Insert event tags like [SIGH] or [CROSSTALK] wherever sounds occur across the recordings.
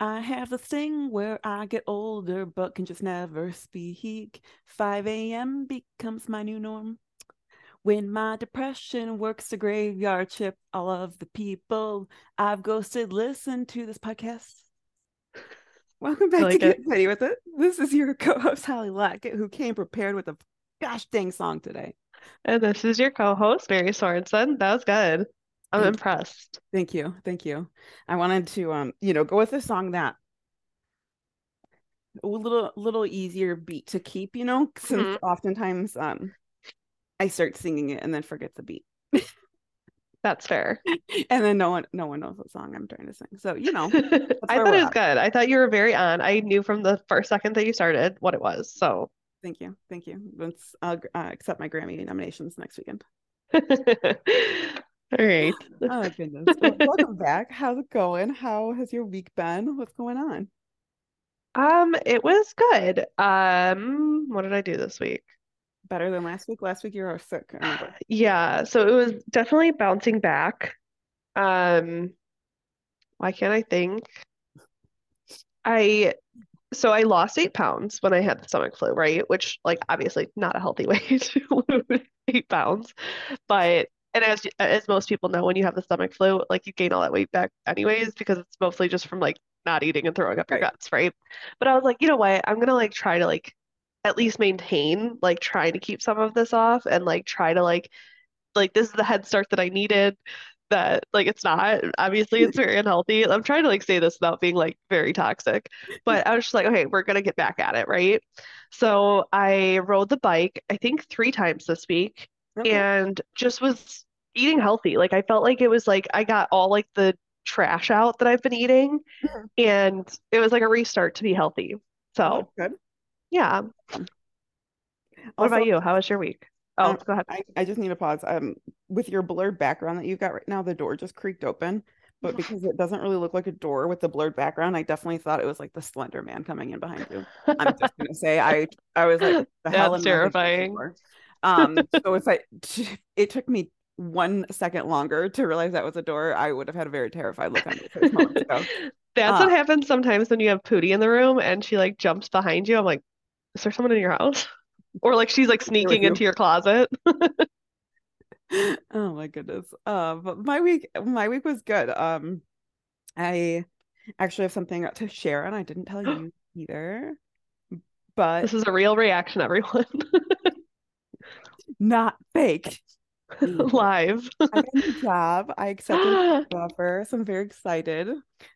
I have this thing where I get older but can just never speak. 5 a.m. becomes my new norm. When my depression works the graveyard shift, all of the people I've ghosted listen to this podcast. [LAUGHS] Welcome back like to it. Get Fitty With It. This is your [LAUGHS] co-host Holly Lackett, who came prepared with a gosh dang song today. And this is your co-host, Mary Sorensen. That was good. I'm Thank you. impressed. Thank you. Thank you. I wanted to um, you know, go with a song that a little little easier beat to keep, you know, since Mhm. oftentimes um I start singing it and then forget the beat. That's fair. [LAUGHS] And then no one no one knows what song I'm trying to sing. So, you know, [LAUGHS] I thought it was at. good. I thought you were very on. I knew from the first second that you started what it was. So, thank you. Thank you. Let's I'll uh, accept my Grammy nominations next weekend. [LAUGHS] all right. Oh [LAUGHS] goodness. Well, welcome back. How's it going? How has your week been? What's going on? Um, it was good. Um, what did I do this week? Better than last week? Last week you were sick. [SIGHS] Yeah, so it was definitely bouncing back. Um, why can't I think? I so I lost eight pounds when I had the stomach flu, right? Which, like, obviously not a healthy [LAUGHS] way to lose eight pounds. But and as as most people know, when you have the stomach flu, like you gain all that weight back anyways because it's mostly just from like not eating and throwing up your Right. guts, right? But I was like, you know what? I'm gonna like try to like at least maintain like trying to keep some of this off and like try to like like this is the head start that I needed that like it's not obviously it's very [LAUGHS] unhealthy I'm trying to like say this without being like very toxic but I was just like okay we're gonna get back at it right so I rode the bike I think three times this week Okay. and just was eating healthy like I felt like it was like I got all like the trash out that I've been eating Mhm. and it was like a restart to be healthy so good. yeah what Also, about you how was your week oh um, go ahead I, I just need to pause. Um, with your blurred background that you've got right now, the door just creaked open. But because it doesn't really look like a door with the blurred background, I definitely thought it was like the Slender Man coming in behind you. I'm just [LAUGHS] gonna say I I was like the hell That's in my head was the terrifying. Um, so if I [LAUGHS] it took me one second longer to realize that was a door, I would have had a very terrified look on my face. [LAUGHS] That's Uh, what happens sometimes when you have Pootie in the room and she like jumps behind you. I'm like, is there someone in your house? [LAUGHS] Or like she's like sneaking you. into your closet. Oh my goodness. Uh, but my week my week was good. Um, I actually have something to share, and I didn't tell you [GASPS] either. But This is a real reaction, everyone. Not fake. [LAUGHS] Live. I got a job. I accepted job [GASPS] offer, so I'm very excited.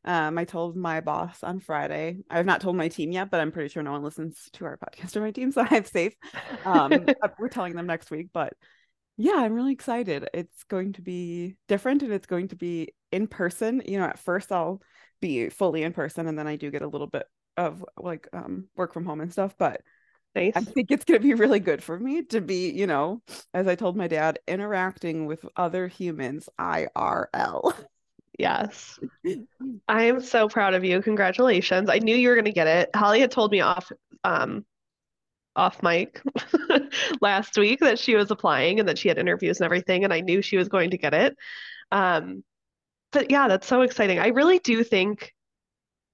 Um, I told my boss on Friday. I have not told my team yet, but I'm pretty sure no one listens to our podcast [LAUGHS] or my team, so I'm safe. Um, [LAUGHS] we're telling them next week, but yeah, I'm really excited. It's going to be different and it's going to be in person. You know, at first I'll be fully in person and then I do get a little bit of like um work from home and stuff, but Nice. I think it's going to be really good for me to be, you know, as I told my dad, interacting with other humans IRL. [LAUGHS] Yes. I am so proud of you. Congratulations. I knew you were going to get it. Holly had told me off um off mic [LAUGHS] last week that she was applying and that she had interviews and everything, and I knew she was going to get it. Um, but yeah, that's so exciting. I really do think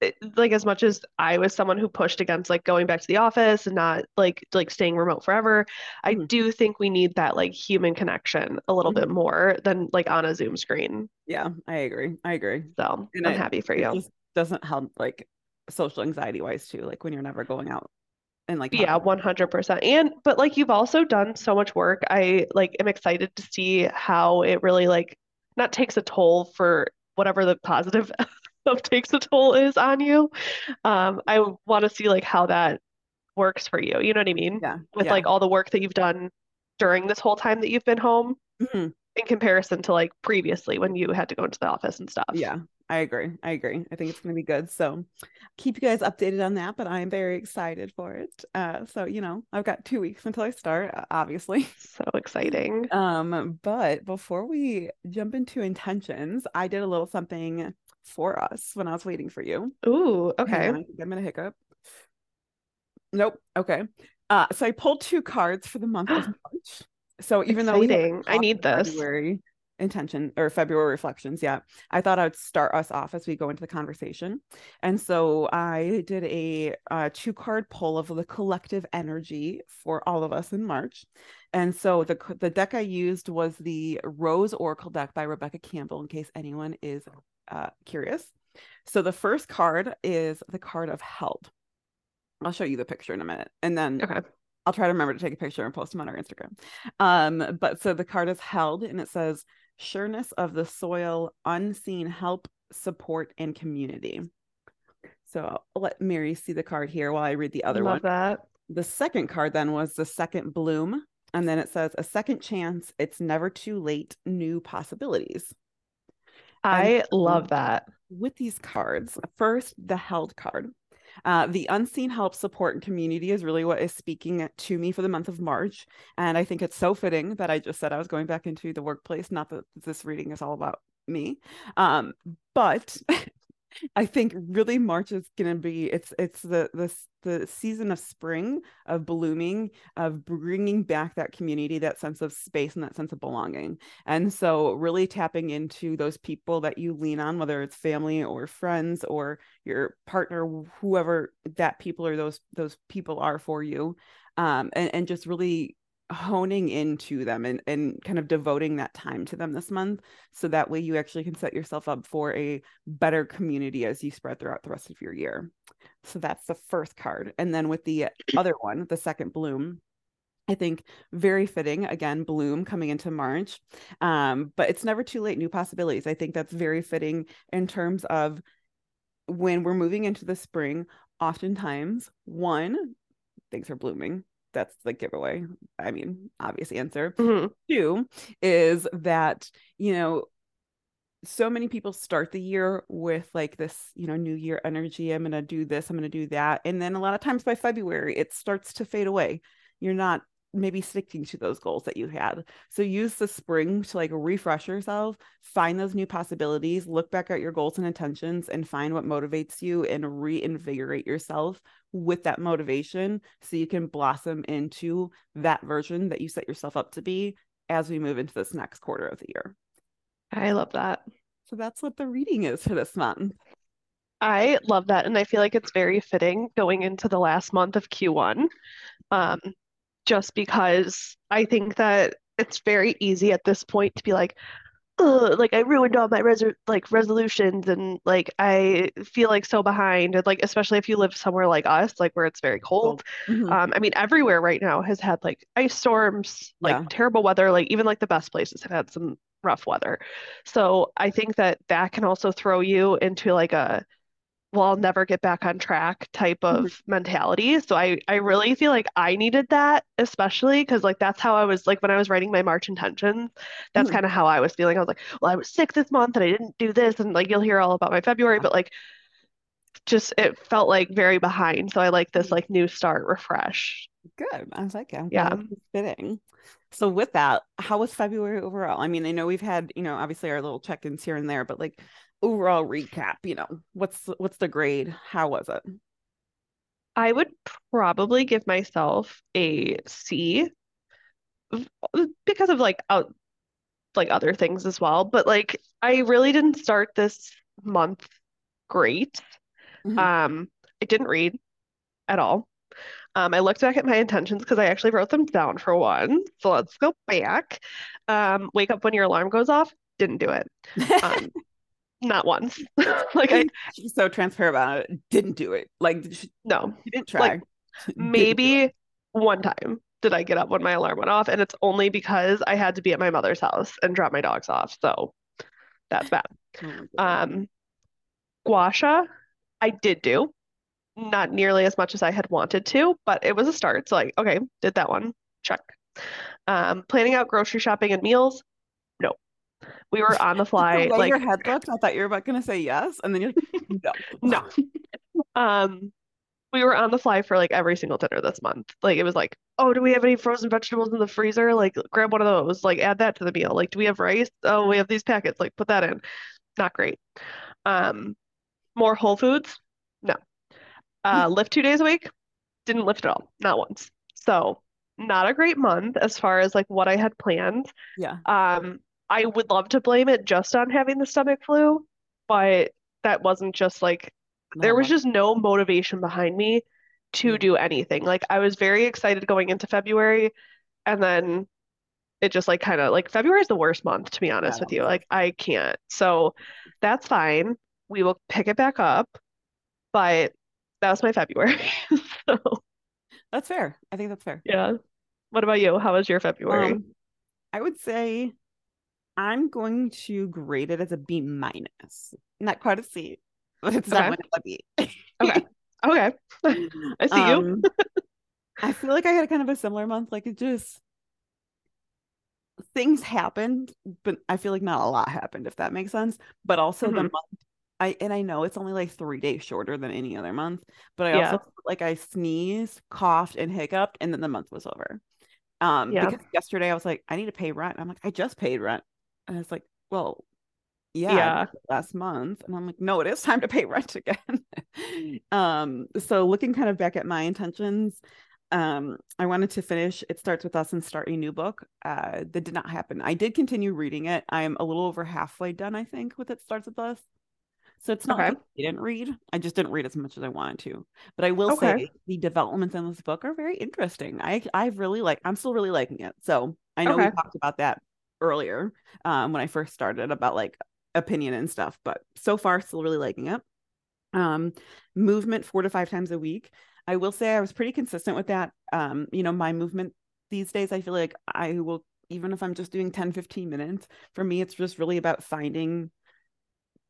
it- like as much as I was someone who pushed against like going back to the office and not like like staying remote forever, I Mhm. do think we need that like human connection a little bit Mhm. more than like on a Zoom screen. Yeah, I agree. I agree. So And I'm it- happy for It you. just doesn't help like social anxiety wise too, like when you're never going out and like Yeah, 100%. And but like you've also done so much work. I like am excited to see how it really like not takes a toll for whatever the positive [LAUGHS] of takes a toll is on you. Um, I want to see like how that works for you. You know what I mean? Yeah. With yeah. like all the work that you've done during this whole time that you've been home Mhm. in comparison to like previously when you had to go into the office and stuff. Yeah, I agree. I agree. I think it's going to be good. So keep you guys updated on that, but I am very excited for it. Uh, so, you know, I've got two weeks until I start, uh, obviously. [LAUGHS] So exciting. Um, but before we jump into intentions, I did a little something for us when I was waiting for you. Ooh, okay. on, I think I'm gonna hiccup. Nope. Okay. Uh, so I pulled two cards for the month of [GASPS] March. So even though we. I need this. February, intention or February reflections yeah, I thought I would start us off as we go into the conversation. And so I did a, a two card pull of the collective energy for all of us in March. And so the the deck I used was the Rose Oracle deck by Rebecca Campbell, in case anyone is uh, curious. So the first card is the card of held. I'll show you the picture in a minute, and then Okay. I'll try to remember to take a picture and post them on our Instagram. Um, but so the card is held, and it says sureness of the soil, unseen help, support, and community. So I'll let Mary see the card here while I read the other one. Love one. that. The second card then was the second bloom. And then it says, a second chance. It's never too late. New possibilities. I um, love that. With these cards, first, the held card. Uh, the unseen help, support, and community is really what is speaking to me for the month of March. And I think it's so fitting that I just said I was going back into the workplace. Not that this reading is all about me. Um, but [LAUGHS] I think really March is going to be it's it's the the the season of spring of blooming of bringing back that community that sense of space and that sense of belonging. And so really tapping into those people that you lean on whether it's family or friends or your partner whoever that people or those those people are for you um and, and just really honing into them and, and kind of devoting that time to them this month so that way you actually can set yourself up for a better community as you spread throughout the rest of your year so that's the first card and then with the other one the second bloom I think very fitting again, bloom coming into March. Um, but it's never too late, new possibilities. I think that's very fitting in terms of when we're moving into the spring, oftentimes, one, things are blooming that's the giveaway. I mean, obvious answer. Mhm. Two is that, you know, so many people start the year with like this, you know, new year energy. I'm going to do this, I'm going to do that. And then a lot of times by February, it starts to fade away. You're not maybe sticking to those goals that you had. So use the spring to like refresh yourself, find those new possibilities, look back at your goals and intentions and find what motivates you and reinvigorate yourself with that motivation so you can blossom into that version that you set yourself up to be as we move into this next quarter of the year. I love that. So that's what the reading is for this month. I love that. And I feel like it's very fitting going into the last month of Q1. Um, just because I think that it's very easy at this point to be like, oh, like I ruined all my res like resolutions and like I feel like so behind and like especially if you live somewhere like us, like where it's very cold. Mhm. Um, I mean everywhere right now has had like ice storms, like Yeah. terrible weather, like even like the best places have had some rough weather. So I think that that can also throw you into like a well, I'll never get back on track type of mentality. So I I really feel like I needed that, especially because like that's how I was like when I was writing my March intentions, that's Mhm. kind of how I was feeling. I was like, well, I was sick this month and I didn't do this, and like you'll hear all about my February, but like just it felt like very behind. So I like this like new start, refresh. Good. I was like, I'm Yeah. fitting. So with that, how was February overall? I mean, I know we've had, you know, obviously our little check-ins here and there, but like overall recap, you know, what's what's the grade? How was it? I would probably give myself a C because of like out like other things as well. But like I really didn't start this month great. Mhm. Um, I didn't read at all. Um, I looked back at my intentions because I actually wrote them down for one. So let's go back. Um, wake up when your alarm goes off. Didn't do it. Um, [LAUGHS] not once. [LAUGHS] Like I [LAUGHS] She's so transparent about it. Didn't do it. Like she, no. she didn't try. Like. Maybe one time did I get up when my alarm went off, and it's only because I had to be at my mother's house and drop my dogs off. So that's bad. Oh. Um, gua sha, I did do, not nearly as much as I had wanted to, but it was a start. So like, okay, did that one. Check. Um, planning out grocery shopping and meals. No. We were on the [LAUGHS] fly, the like your head looked, I thought you were about gonna say yes, and then you're like, [LAUGHS] no. no. Um, we were on the fly for like every single dinner this month. Like it was like, oh, do we have any frozen vegetables in the freezer? Like grab one of those, like add that to the meal. Like, do we have rice? Oh, we have these packets, like put that in. Not great. Um, more Whole Foods? No. Uh, lift two days a week? Didn't lift at all, not once. So not a great month as far as like what I had planned. Yeah. Um, I would love to blame it just on having the stomach flu, but that wasn't just like there was just no motivation behind me to do anything. Like I was very excited going into February, and then it just like kind of like February is the worst month, to be honest Yeah, with you. Like I can't. So that's fine. We will pick it back up, but that was my February. [LAUGHS] So That's fair. I think that's fair. yeah. What about you? How was your February? Um, I would say I'm going to grade it as a B minus. Not quite a C, but it's Okay. definitely a B. Okay. [LAUGHS] Okay. [LAUGHS] I see you. Um, I feel like I had kind of a similar month. Like it just things happened, but I feel like not a lot happened, if that makes sense. But also the Mhm. month I and I know it's only like three days shorter than any other month, but I Yeah. also like I sneezed, coughed, and hiccuped, and then the month was over. Um, Yeah. because yesterday I was like, I need to pay rent. I'm like, I just paid rent. And it's like, well, yeah, Yeah. last month. And I'm like, no, it is time to pay [LAUGHS] rent again. um, so looking kind of back at my intentions, um, I wanted to finish It Starts With Us and start a new book. Uh, that did not happen. I did continue reading it. I'm a little over halfway done, I think, with It Starts With Us. So it's not Okay. like I didn't read. I just didn't read as much as I wanted to. But I will Okay. say the developments in this book are very interesting. I I've really like I'm still really liking it. So I know we talked about that earlier um when I first started about like opinion and stuff, but so far still really liking it. Um movement four to five times a week. I will say I was pretty consistent with that. Um, you know, my movement these days, I feel like I will even if I'm just doing 10, 15 minutes, for me, it's just really about finding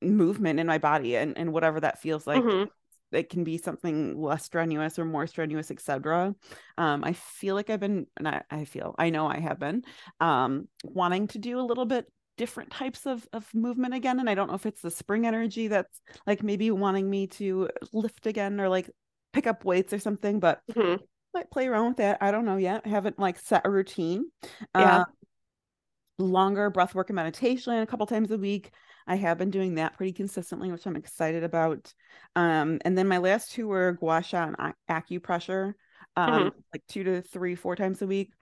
movement in my body and, and whatever that feels like Mhm. it can be something less strenuous or more strenuous etc um i feel like i've been not i feel i know i have been um wanting to do a little bit different types of of movement again and i don't know if it's the spring energy that's like maybe wanting me to lift again or like pick up weights or something but Mhm. might play around with that i don't know yet I haven't like set a routine Yeah. uh, longer breath work and meditation a couple times a week. I have been doing that pretty consistently, which I'm excited about. Um, and then my last two were gua sha and acupressure, um, like two to three, four times a week.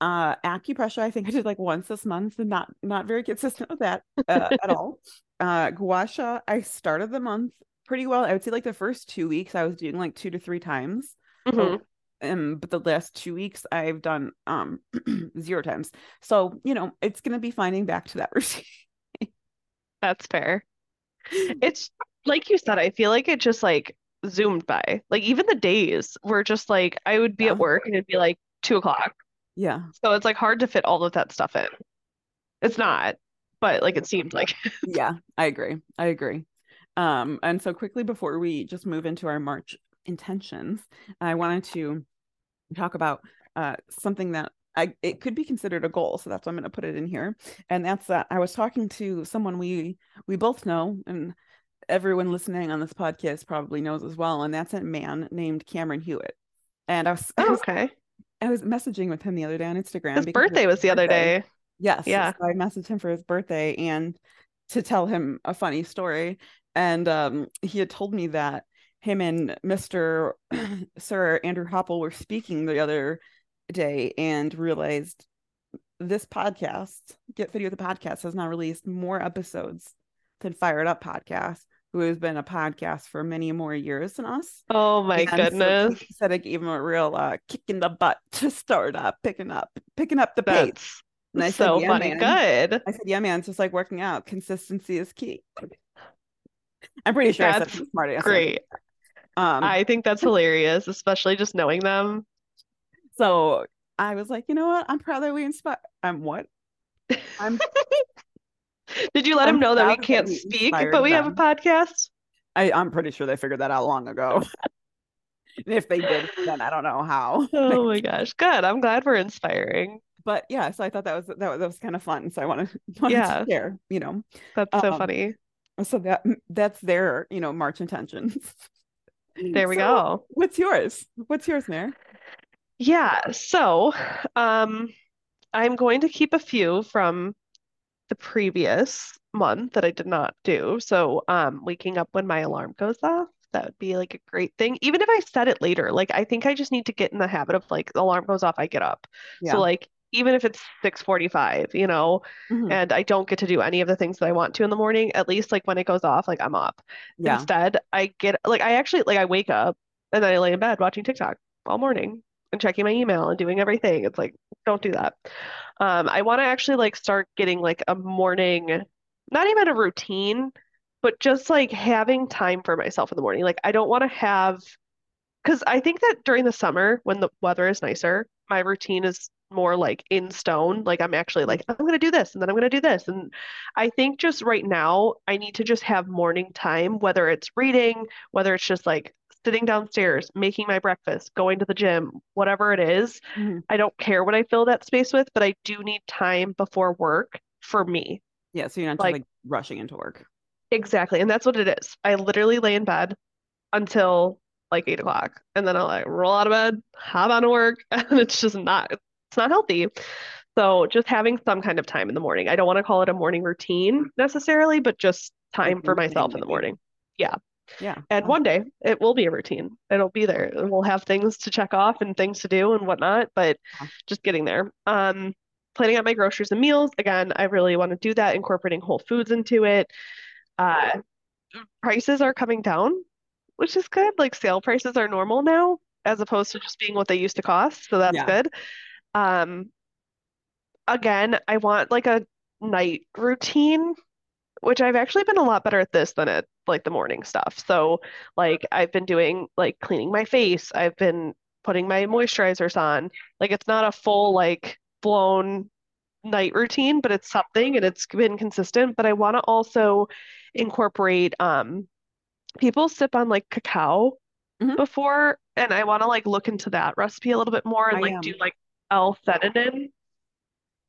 Uh, acupressure, I think I did like once this month, and not not very consistent with that uh, at [LAUGHS] all. Uh, gua sha, I started the month pretty well. I would say like the first two weeks, I was doing like two to three times Mhm. um but the last two weeks i've done um [CLEARS THROAT] zero times so you know it's gonna be finding back to that [LAUGHS] routine That's fair. [LAUGHS] It's like you said, I feel like it just like zoomed by. Like even the days were just like I would be Yeah. at work and it'd be like two o'clock. yeah So it's like hard to fit all of that stuff in. It's not, but like it seemed like. [LAUGHS] yeah i agree i agree um and so quickly before we just move into our march intentions i wanted to talk about uh something that I it could be considered a goal, so that's why I'm going to put it in here. And that's that I was talking to someone we we both know, and everyone listening on this podcast probably knows as well, and that's a man named Cameron Hewitt. And I was [LAUGHS] I Oh, was, okay. I was messaging with him the other day on Instagram. His birthday was the other day. Yes. Yeah. So I messaged him for his birthday and to tell him a funny story. And um, he had told me that him and Mr. [CLEARS THROAT] Sir Andrew Hoppel were speaking the other day and realized this podcast, Get with the Podcast, has now released more episodes than Fired Up Podcast, who has been a podcast for many more years than us. Oh my And goodness. he said it gave him a real uh, kick in the butt to start up, picking up, picking up the pace. That's And I said, so "Yeah, funny. man." Good. I said, yeah, man, it's just like working out. Consistency is key. I'm pretty sure I said That's smart answer. Great. Um, I think that's hilarious, especially just knowing them. So I was like, you know what? I'm proud that we inspire. I'm what? I'm [LAUGHS] Did you let I'm him know that we can't we speak, but we have a podcast? I, I'm pretty sure they figured that out long ago. And [LAUGHS] if they did, then I don't know how. [LAUGHS] Oh my gosh. Good. I'm glad we're inspiring. But yeah, so I thought that was that was, that was kind of fun. So I wanted, wanted Yeah. to share, you know. That's so Um, funny. So that that's their, you know, March intentions. There we So go. What's yours? What's yours, Nair? Yeah, so um I'm going to keep a few from the previous month that I did not do. So um waking up when my alarm goes off, that would be like a great thing. Even if I set it later, like I think I just need to get in the habit of like the alarm goes off, I get up. Yeah. So like even if it's 6:45, you know, Mhm. and I don't get to do any of the things that I want to in the morning, at least like when it goes off, like I'm up. Yeah. Instead, I get like I actually like I wake up and then I lay in bed watching TikTok all morning and checking my email and doing everything. It's like, don't do that. Um, I want to actually like start getting like a morning, not even a routine, but just like having time for myself in the morning. Like I don't want to have, because I think that during the summer when the weather is nicer, my routine is more like in stone. Like I'm actually like, I'm gonna do this and then I'm gonna do this. And I think just right now, I need to just have morning time, whether it's reading, whether it's just like sitting downstairs, making my breakfast, going to the gym, whatever it is. Mhm. I don't care what I fill that space with, but I do need time before work for me. Yeah. So you're not just Like- like rushing into work. Exactly. And that's what it is. I literally lay in bed until like eight o'clock. And then I'll like roll out of bed, hop on to work, [LAUGHS] and it's just not it's not healthy. So just having some kind of time in the morning. I don't want to call it a morning routine necessarily, but just time for myself in the morning. Yeah. And Oh, one day it will be a routine. It'll be there. We'll have things to check off and things to do and whatnot, but Yeah. just getting there. Um, planning out my groceries and meals. Again, I really want to do that, incorporating whole foods into it. Uh, prices are coming down, which is good. Like sale prices are normal now, as opposed to just being what they used to cost. So that's Yeah. good. Um, again, I want like a night routine, which I've actually been a lot better at this than at like the morning stuff. So like I've been doing like cleaning my face. I've been putting my moisturizers on. Like it's not a full like blown night routine, but it's something and it's been consistent. But I want to also incorporate um people sip on like cacao Mhm. before, and I want to like look into that recipe a little bit more and I, like um, do like L-theanine.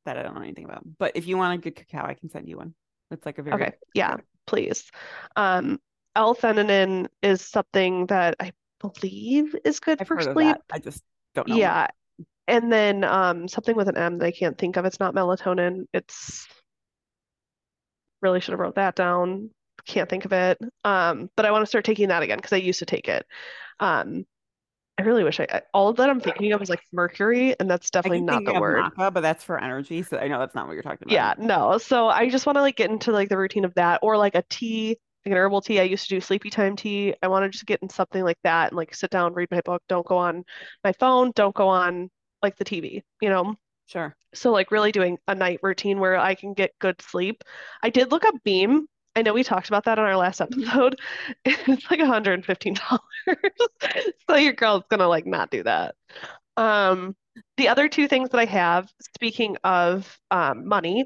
that I don't know anything about. But if you want a good cacao, I can send you one. It's like a very Okay, yeah, please. Um, L-theanine is something that I believe is good I've for sleep. that. I just don't know. Yeah. And then um something with an M that I can't think of. It's not melatonin. It's really should have wrote that down. Can't think of it. Um, but I want to start taking that again because I used to take it. Um, I really wish I, I all that I'm thinking of is like mercury, and that's definitely not the word. but that's for energy. So I know that's not what you're talking about. Yeah, no. So I just want to like get into like the routine of that or like a tea, like an herbal tea. I used to do sleepy time tea. I want to just get in something like that and like sit down, read my book. Don't go on my phone. Don't go on like the TV, you know? Sure. So like really doing a night routine where I can get good sleep. I did look up Beam. I know we talked about that on our last Mhm. episode. [LAUGHS] It's like $115. [LAUGHS] So your girl's gonna like not do that. Um, the other two things that I have, speaking of um, money,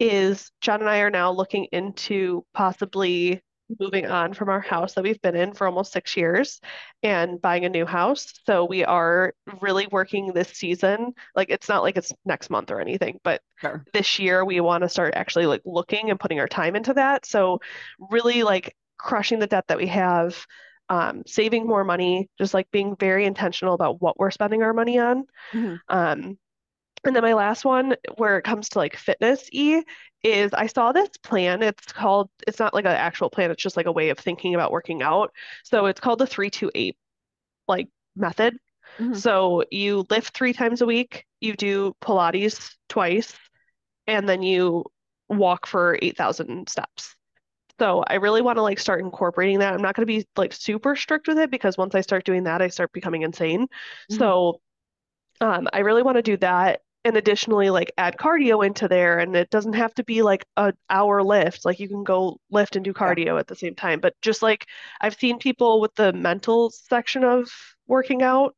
is John and I are now looking into possibly moving on from our house that we've been in for almost six years and buying a new house. So we are really working this season. Like it's not like it's next month or anything, but Sure. this year we want to start actually like looking and putting our time into that. So really like crushing the debt that we have, um, saving more money, just like being very intentional about what we're spending our money on. Mhm. Um, and then my last one, where it comes to like fitness E, is I saw this plan. It's called, it's not like an actual plan, it's just like a way of thinking about working out. So it's called the 328 like method. Mhm. So you lift three times a week, you do Pilates twice, and then you walk for 8,000 steps. So I really want to like start incorporating that. I'm not going to be like super strict with it because once I start doing that, I start becoming insane. Mhm. So um, I really want to do that. And additionally, like add cardio into there. And it doesn't have to be like a hour lift. Like you can go lift and do cardio at the same time. But just like I've seen people with the mental section of working out,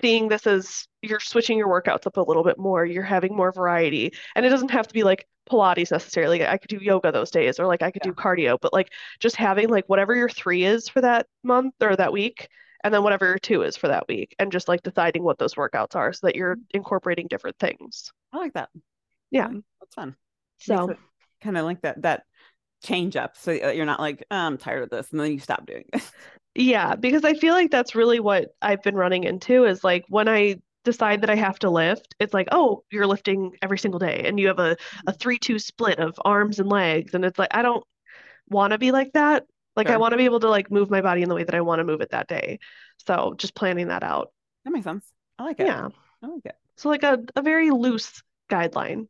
seeing this as you're switching your workouts up a little bit more, you're having more variety. And it doesn't have to be like Pilates necessarily. I could do yoga those days, or like I could do cardio, but like just having like whatever your three is for that month or that week, and then whatever your two is for that week, and just like deciding what those workouts are so that you're mm-hmm. incorporating different things. I like that. Yeah. Mm-hmm. That's fun. So kind of like that that change up so that you're not like "Oh, I'm tired of this and then you stop doing it. [LAUGHS] Yeah, because I feel like that's really what I've been running into is like when I decide that I have to lift, it's like, oh, you're lifting every single day and you have a, a mm-hmm. 3-2 split of arms and legs. And it's like, I don't want to be like that. Like I want to be able to like move my body in the way that I want to move it that day. So just planning that out. That makes sense. I like it. Yeah. I like it. So like a, a very loose guideline.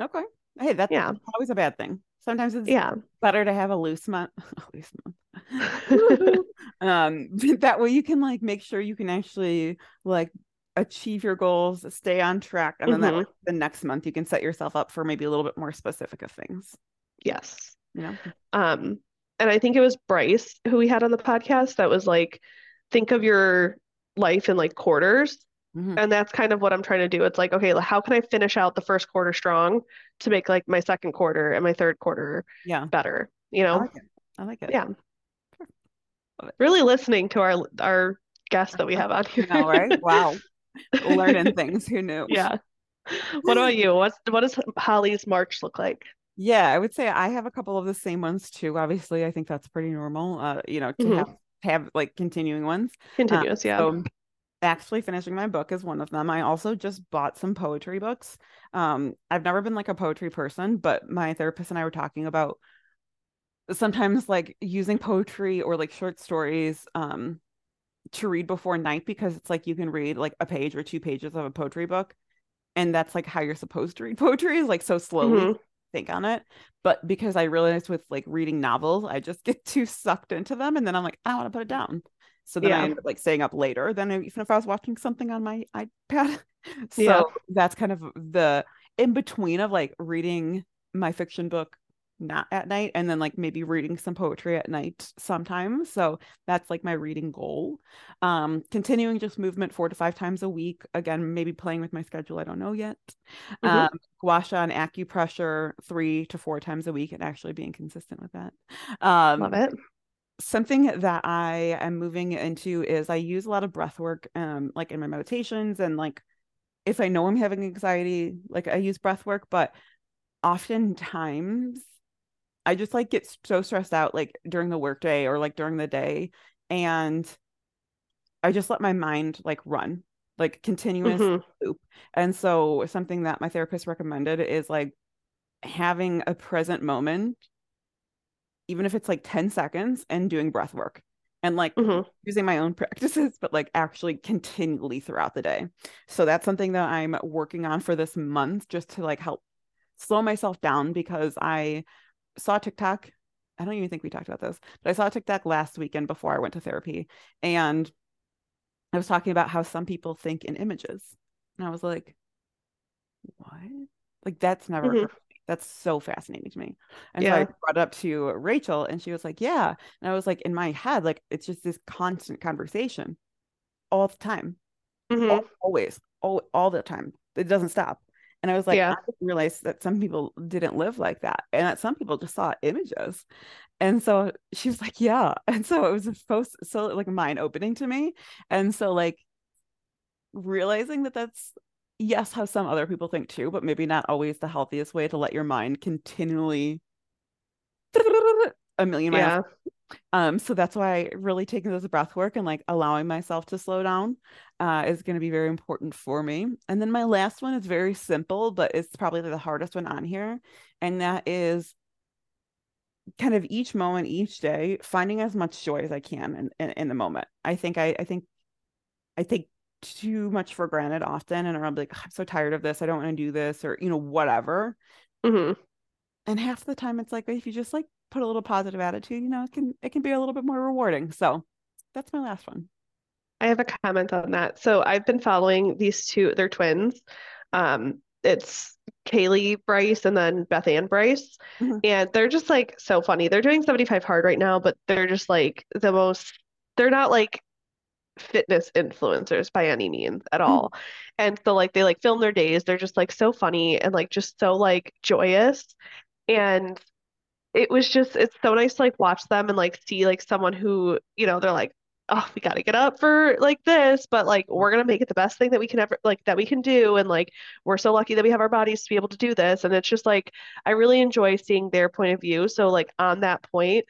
Okay. Hey, that's Yeah. always a bad thing. Sometimes it's Yeah. better to have a loose month. [LAUGHS] Loose month. [LAUGHS] [LAUGHS] Um, that way you can like make sure you can actually like achieve your goals, stay on track, and then that way the next month you can set yourself up for maybe a little bit more specific of things. Yes. You know? Um, and I think it was Bryce who we had on the podcast that was like, think of your life in like quarters. Mhm. And that's kind of what I'm trying to do. It's like, okay, how can I finish out the first quarter strong to make like my second quarter and my third quarter Yeah. better, you I know? like it. I like it. Yeah. Really listening to our our guests that we have on here. know, right? Wow. [LAUGHS] Learning things. Who knew? Yeah. What about you? What's what does Holly's March look like? Yeah, I would say I have a couple of the same ones too. Obviously, I think that's pretty normal. Uh, you know, to Mhm. have have like continuing ones. Continuous, yeah. So actually finishing my book is one of them. I also just bought some poetry books. Um, I've never been like a poetry person, but my therapist and I were talking about sometimes like using poetry or like short stories um to read before night because it's like you can read like a page or two pages of a poetry book and that's like how you're supposed to read [LAUGHS] poetry is like so slowly Mhm. Think on it but because i realized with like reading novels i just [LAUGHS] get too sucked into them and then i'm like i want to put it down so then i Yeah. end up like staying up later than even if i was watching something on my ipad [LAUGHS] so Yeah. that's kind of the in between of like reading my fiction book not at night and then like maybe reading some poetry at night sometimes so that's like my reading goal um continuing just movement four to five times a week again maybe playing with my schedule i don't know yet Mhm. um gua sha and acupressure three to four times a week and actually being consistent with that um Love it. something that I am moving into is I use a lot of breath work, um, like in my meditations and like if I know I'm having anxiety, like I use breath work, but oftentimes I just like get so stressed out like during the workday or like during the day and I just let my mind like run, like continuous Mhm. loop. And so something that my therapist recommended is like having a present moment even if it's like 10 seconds and doing breath work and like Mhm. using my own [LAUGHS] practices but like actually continually throughout the day so that's something that i'm working on for this month just to like help slow myself down because i saw tiktok i don't even think we talked about this but i saw tiktok last weekend before i went to therapy and i was talking about how some people think in images and i was like what like that's never Mhm. me. that's so fascinating to me and so I brought it up to Rachel and she was like, Yeah. And I was like, in my head, like it's just this constant conversation all the time, Mhm. al- always, all, all the time. It doesn't stop. And I was like, Yeah. I didn't realize that some people didn't live like that and that some people just saw images. And so she was like, Yeah. [LAUGHS] And so it was supposed so like mind opening to me. And so like realizing that that's yes how some other people think too but maybe not always the healthiest way to let your mind continually [LAUGHS] a million miles Yeah. Um so that's why really taking those breath work and like allowing myself to slow down uh is going to be very important for me. And then my last one is very simple but it's probably the hardest one on here and that is kind of each moment each day finding as much joy as i can in, in, in the moment. I think i i think i think too much for granted often and i'm like i'm so tired of this. I don't want to do this or you know whatever. Mhm. and half the time it's like if you just like put a little positive attitude you know it can it can be a little bit more rewarding so that's my last one I have a comment on that. So I've been following these two, they're twins. Um, it's Kaylee Bryce and then Beth Ann Bryce. Mhm. And they're just like so funny. They're doing 75 hard right now, but they're just like the most, they're not like fitness influencers by any means at all. And so like they like film their days. They're just like so funny and like just so like joyous. And it was just it's so nice to like watch them and like see like someone who, you know, they're like, oh, we got to get up for like this, but like we're gonna make it the best thing that we can ever like that we can do. And like we're so lucky that we have our bodies to be able to do this. And it's just like I really enjoy seeing their point of view. So like on that point,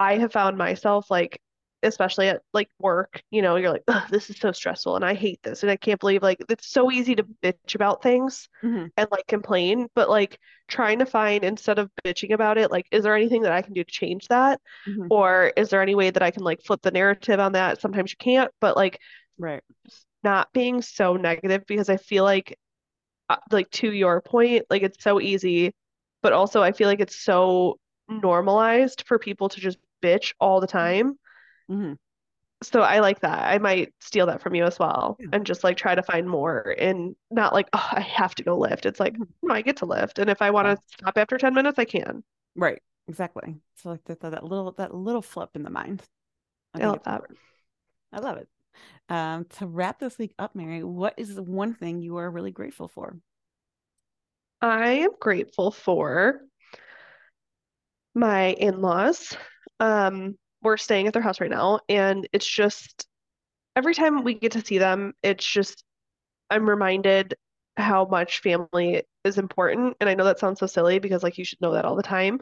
I have found myself like especially at like work, you know, you're like, this is so stressful and I hate this and I can't believe like it's so easy to bitch about things Mhm. and like complain, but like trying to find instead of bitching about it, like is there anything that I can do to change that? Mhm. Or is there any way that I can like flip the narrative on that? Sometimes you can't, but like right not being so negative because I feel like uh, like to your point, like it's so easy, but also I feel like it's so normalized for people to just bitch all the time. Hmm So I like that. I might steal that from you as well Yeah. and just like try to find more and not like, oh, I have to go lift. It's like, Mhm. no, I get to lift. And if I want Yeah. to stop after 10 minutes, I can. Right. Exactly. So like that, that, that little that little flip in the mind. I I love that. I love it. Um, to wrap this week up, Mary, what is the one thing you are really grateful for? I am grateful for my in-laws. Um, we're staying at their house right now, and it's just every time we get to see them, it's just I'm reminded how much family is important. And I know that sounds so silly because like you should know that all the time,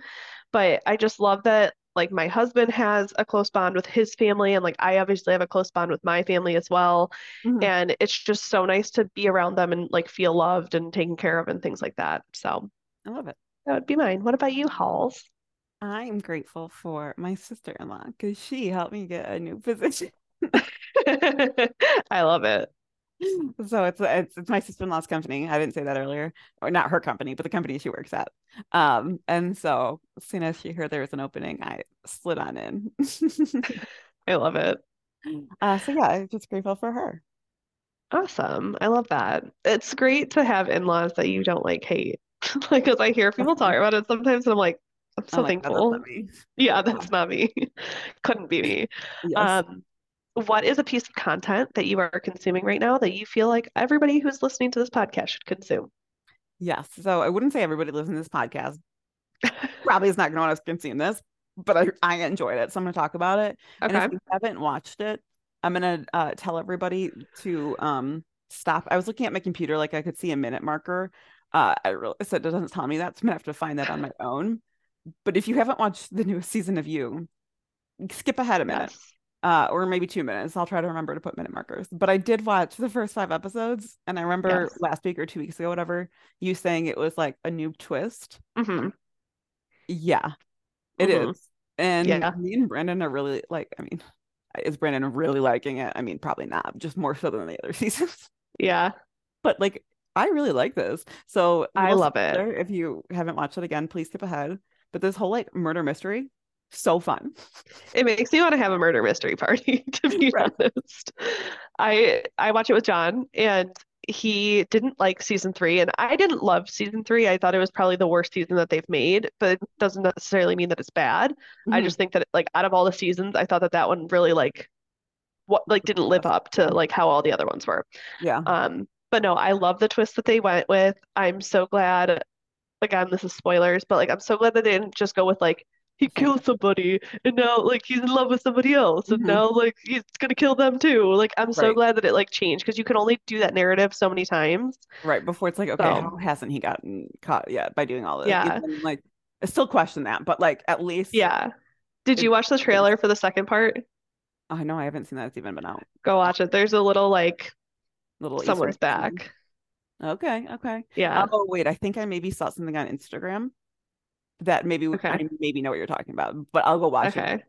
but I just love that like my husband has a close bond with his family, and like I obviously have a close bond with my family as well. Mhm. And it's just so nice to be around them and like feel loved and taken care of and things like that. So I love it. that would be mine. What about you, Halls? I am grateful for my sister-in-law because she helped me get a new position. [LAUGHS] I love it. [LAUGHS] So it's it's it's my sister-in-law's company. I didn't say that earlier, or not her company, but the company she works at. Um, and so as soon as she heard there was an opening, I slid on in. [LAUGHS] I love it. Uh, so yeah, I'm just grateful for her. Awesome. I love that. It's great to have in-laws that you don't like hate. Like, because I hear people talk about it sometimes, and I'm like, I'm so "Oh, thankful. not [LAUGHS] me. Yeah, that's not me. [LAUGHS] Couldn't be me. Yes. Um, what is a piece of content that you are consuming right now that you feel like everybody who's listening to this podcast should consume? Yes. So I wouldn't say everybody lives in this podcast. [LAUGHS] Probably is not going to want to consume this, but I, I enjoyed it. So I'm going to talk about it. And if Okay. you haven't watched it, I'm going to uh, tell everybody to um, stop. I was looking at my computer, like I could see a minute marker. Uh, I realized it doesn't tell me that. So I'm going to have to find that on my own. But if you haven't watched the newest [LAUGHS] season of You, skip ahead a minute. Yes. uh, or maybe two minutes. I'll try to remember to put minute markers. But I did watch the first five episodes, and I remember Yes. last week or two weeks ago, whatever, you saying it was like a new twist. hmm Yeah, it is. Mhm. And Yeah. me and Brandon are really like, I mean, is Brandon really liking it? I mean, probably not, just more so than the other [LAUGHS] seasons. Yeah. But like, I really like this. So I love it. If you haven't watched it again, please skip ahead. But this whole like murder mystery, so fun. It makes me want to have a murder mystery party, [LAUGHS] to be Right. honest. I I watch it with John, and he didn't like season three, and I didn't love season three. I thought it was probably the worst season that they've made, but it doesn't necessarily mean that it's bad. I Mhm. just think that like out of all the seasons, I thought that that one really like what like didn't live up to like how all the other ones were. yeah. Um, but no, I love the twist that they went with. I'm so glad. Again, this is spoilers, but like I'm so glad that they didn't just go with like he killed somebody and now like he's in love with somebody else and Mhm. now like he's gonna kill them too. Like I'm so Right. glad that it like changed because you can only do that narrative so many times. Right before it's like, okay, So- how hasn't he gotten caught yet by doing all this? Yeah. Even, like, I still question that, but like at least, Yeah. Did you watch the trailer for the second part? I know I haven't seen that it's even been out. Go watch it. There's a little like Little someone's egg back. thing. Okay, okay. Yeah. Oh wait, I think I maybe saw something on Instagram that maybe Okay. I maybe know what you're talking about, but I'll go watch it. Okay.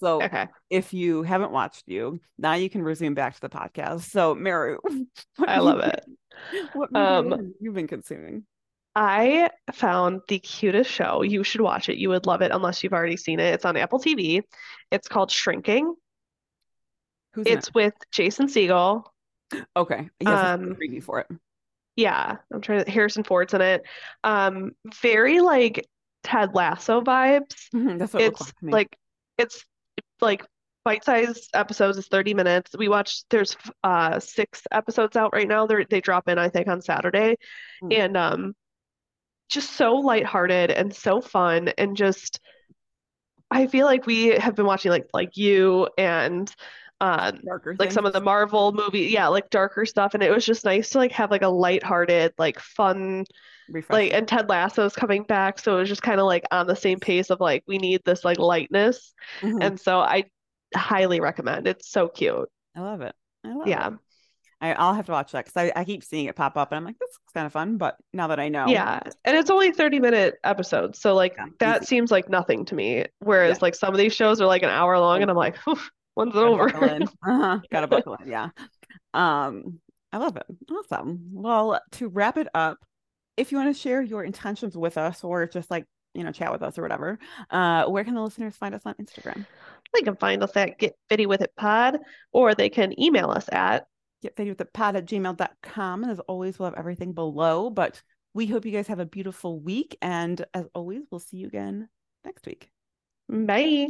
So Okay. if you haven't watched you, now you can resume back to the podcast. So Mary, [LAUGHS] I love it. What Um, have been consuming? I found the cutest show. You should watch it. You would love it unless you've already seen it. It's on Apple TV. It's called Shrinking. Who's It's with Jason Segel. it? Okay. Yes, um, um, preview for it. Yeah, I'm trying to, Harrison Ford's in it. Um, very like Ted Lasso vibes. Mhm, That's what it It's like like it's like bite-sized episodes is 30 minutes. We watched there's uh six episodes out right now. They they drop in I think on Saturday. Mm. And um just so lighthearted and so fun and just I feel like we have been watching like like you and um darker like some of the. Marvel movie, yeah, like darker stuff. And it was just nice to like have like a lighthearted, like fun, like and Ted Lasso's coming back, so it was just kind of like on the same pace of like we need this like lightness. Mhm. And so I highly recommend. It's so cute. I love it. I love Yeah. it. I, I'll have to watch that because I, I keep seeing it pop up and I'm like, this is kind of fun. But now that I know, Yeah. And it's only 30 minute episodes. So like Yeah, that easy. seems like nothing to me. Whereas Yeah. like some of these shows are like an hour long and I'm like, "Phew, when's it gotta over? buckle in. [LAUGHS] Uh-huh. Gotta buckle in. Yeah. Um, I love it. Awesome. Well, to wrap it up, if you want to share your intentions with us or just like, you know, chat with us or whatever, uh, where can the listeners find us on Instagram? They can find us at Get Fitty With It Pod, or they can email us at get fitty with it pod at gmail.com. And as always, we'll have everything below. But we hope you guys have a beautiful week. And as always, we'll see you again next week. Bye.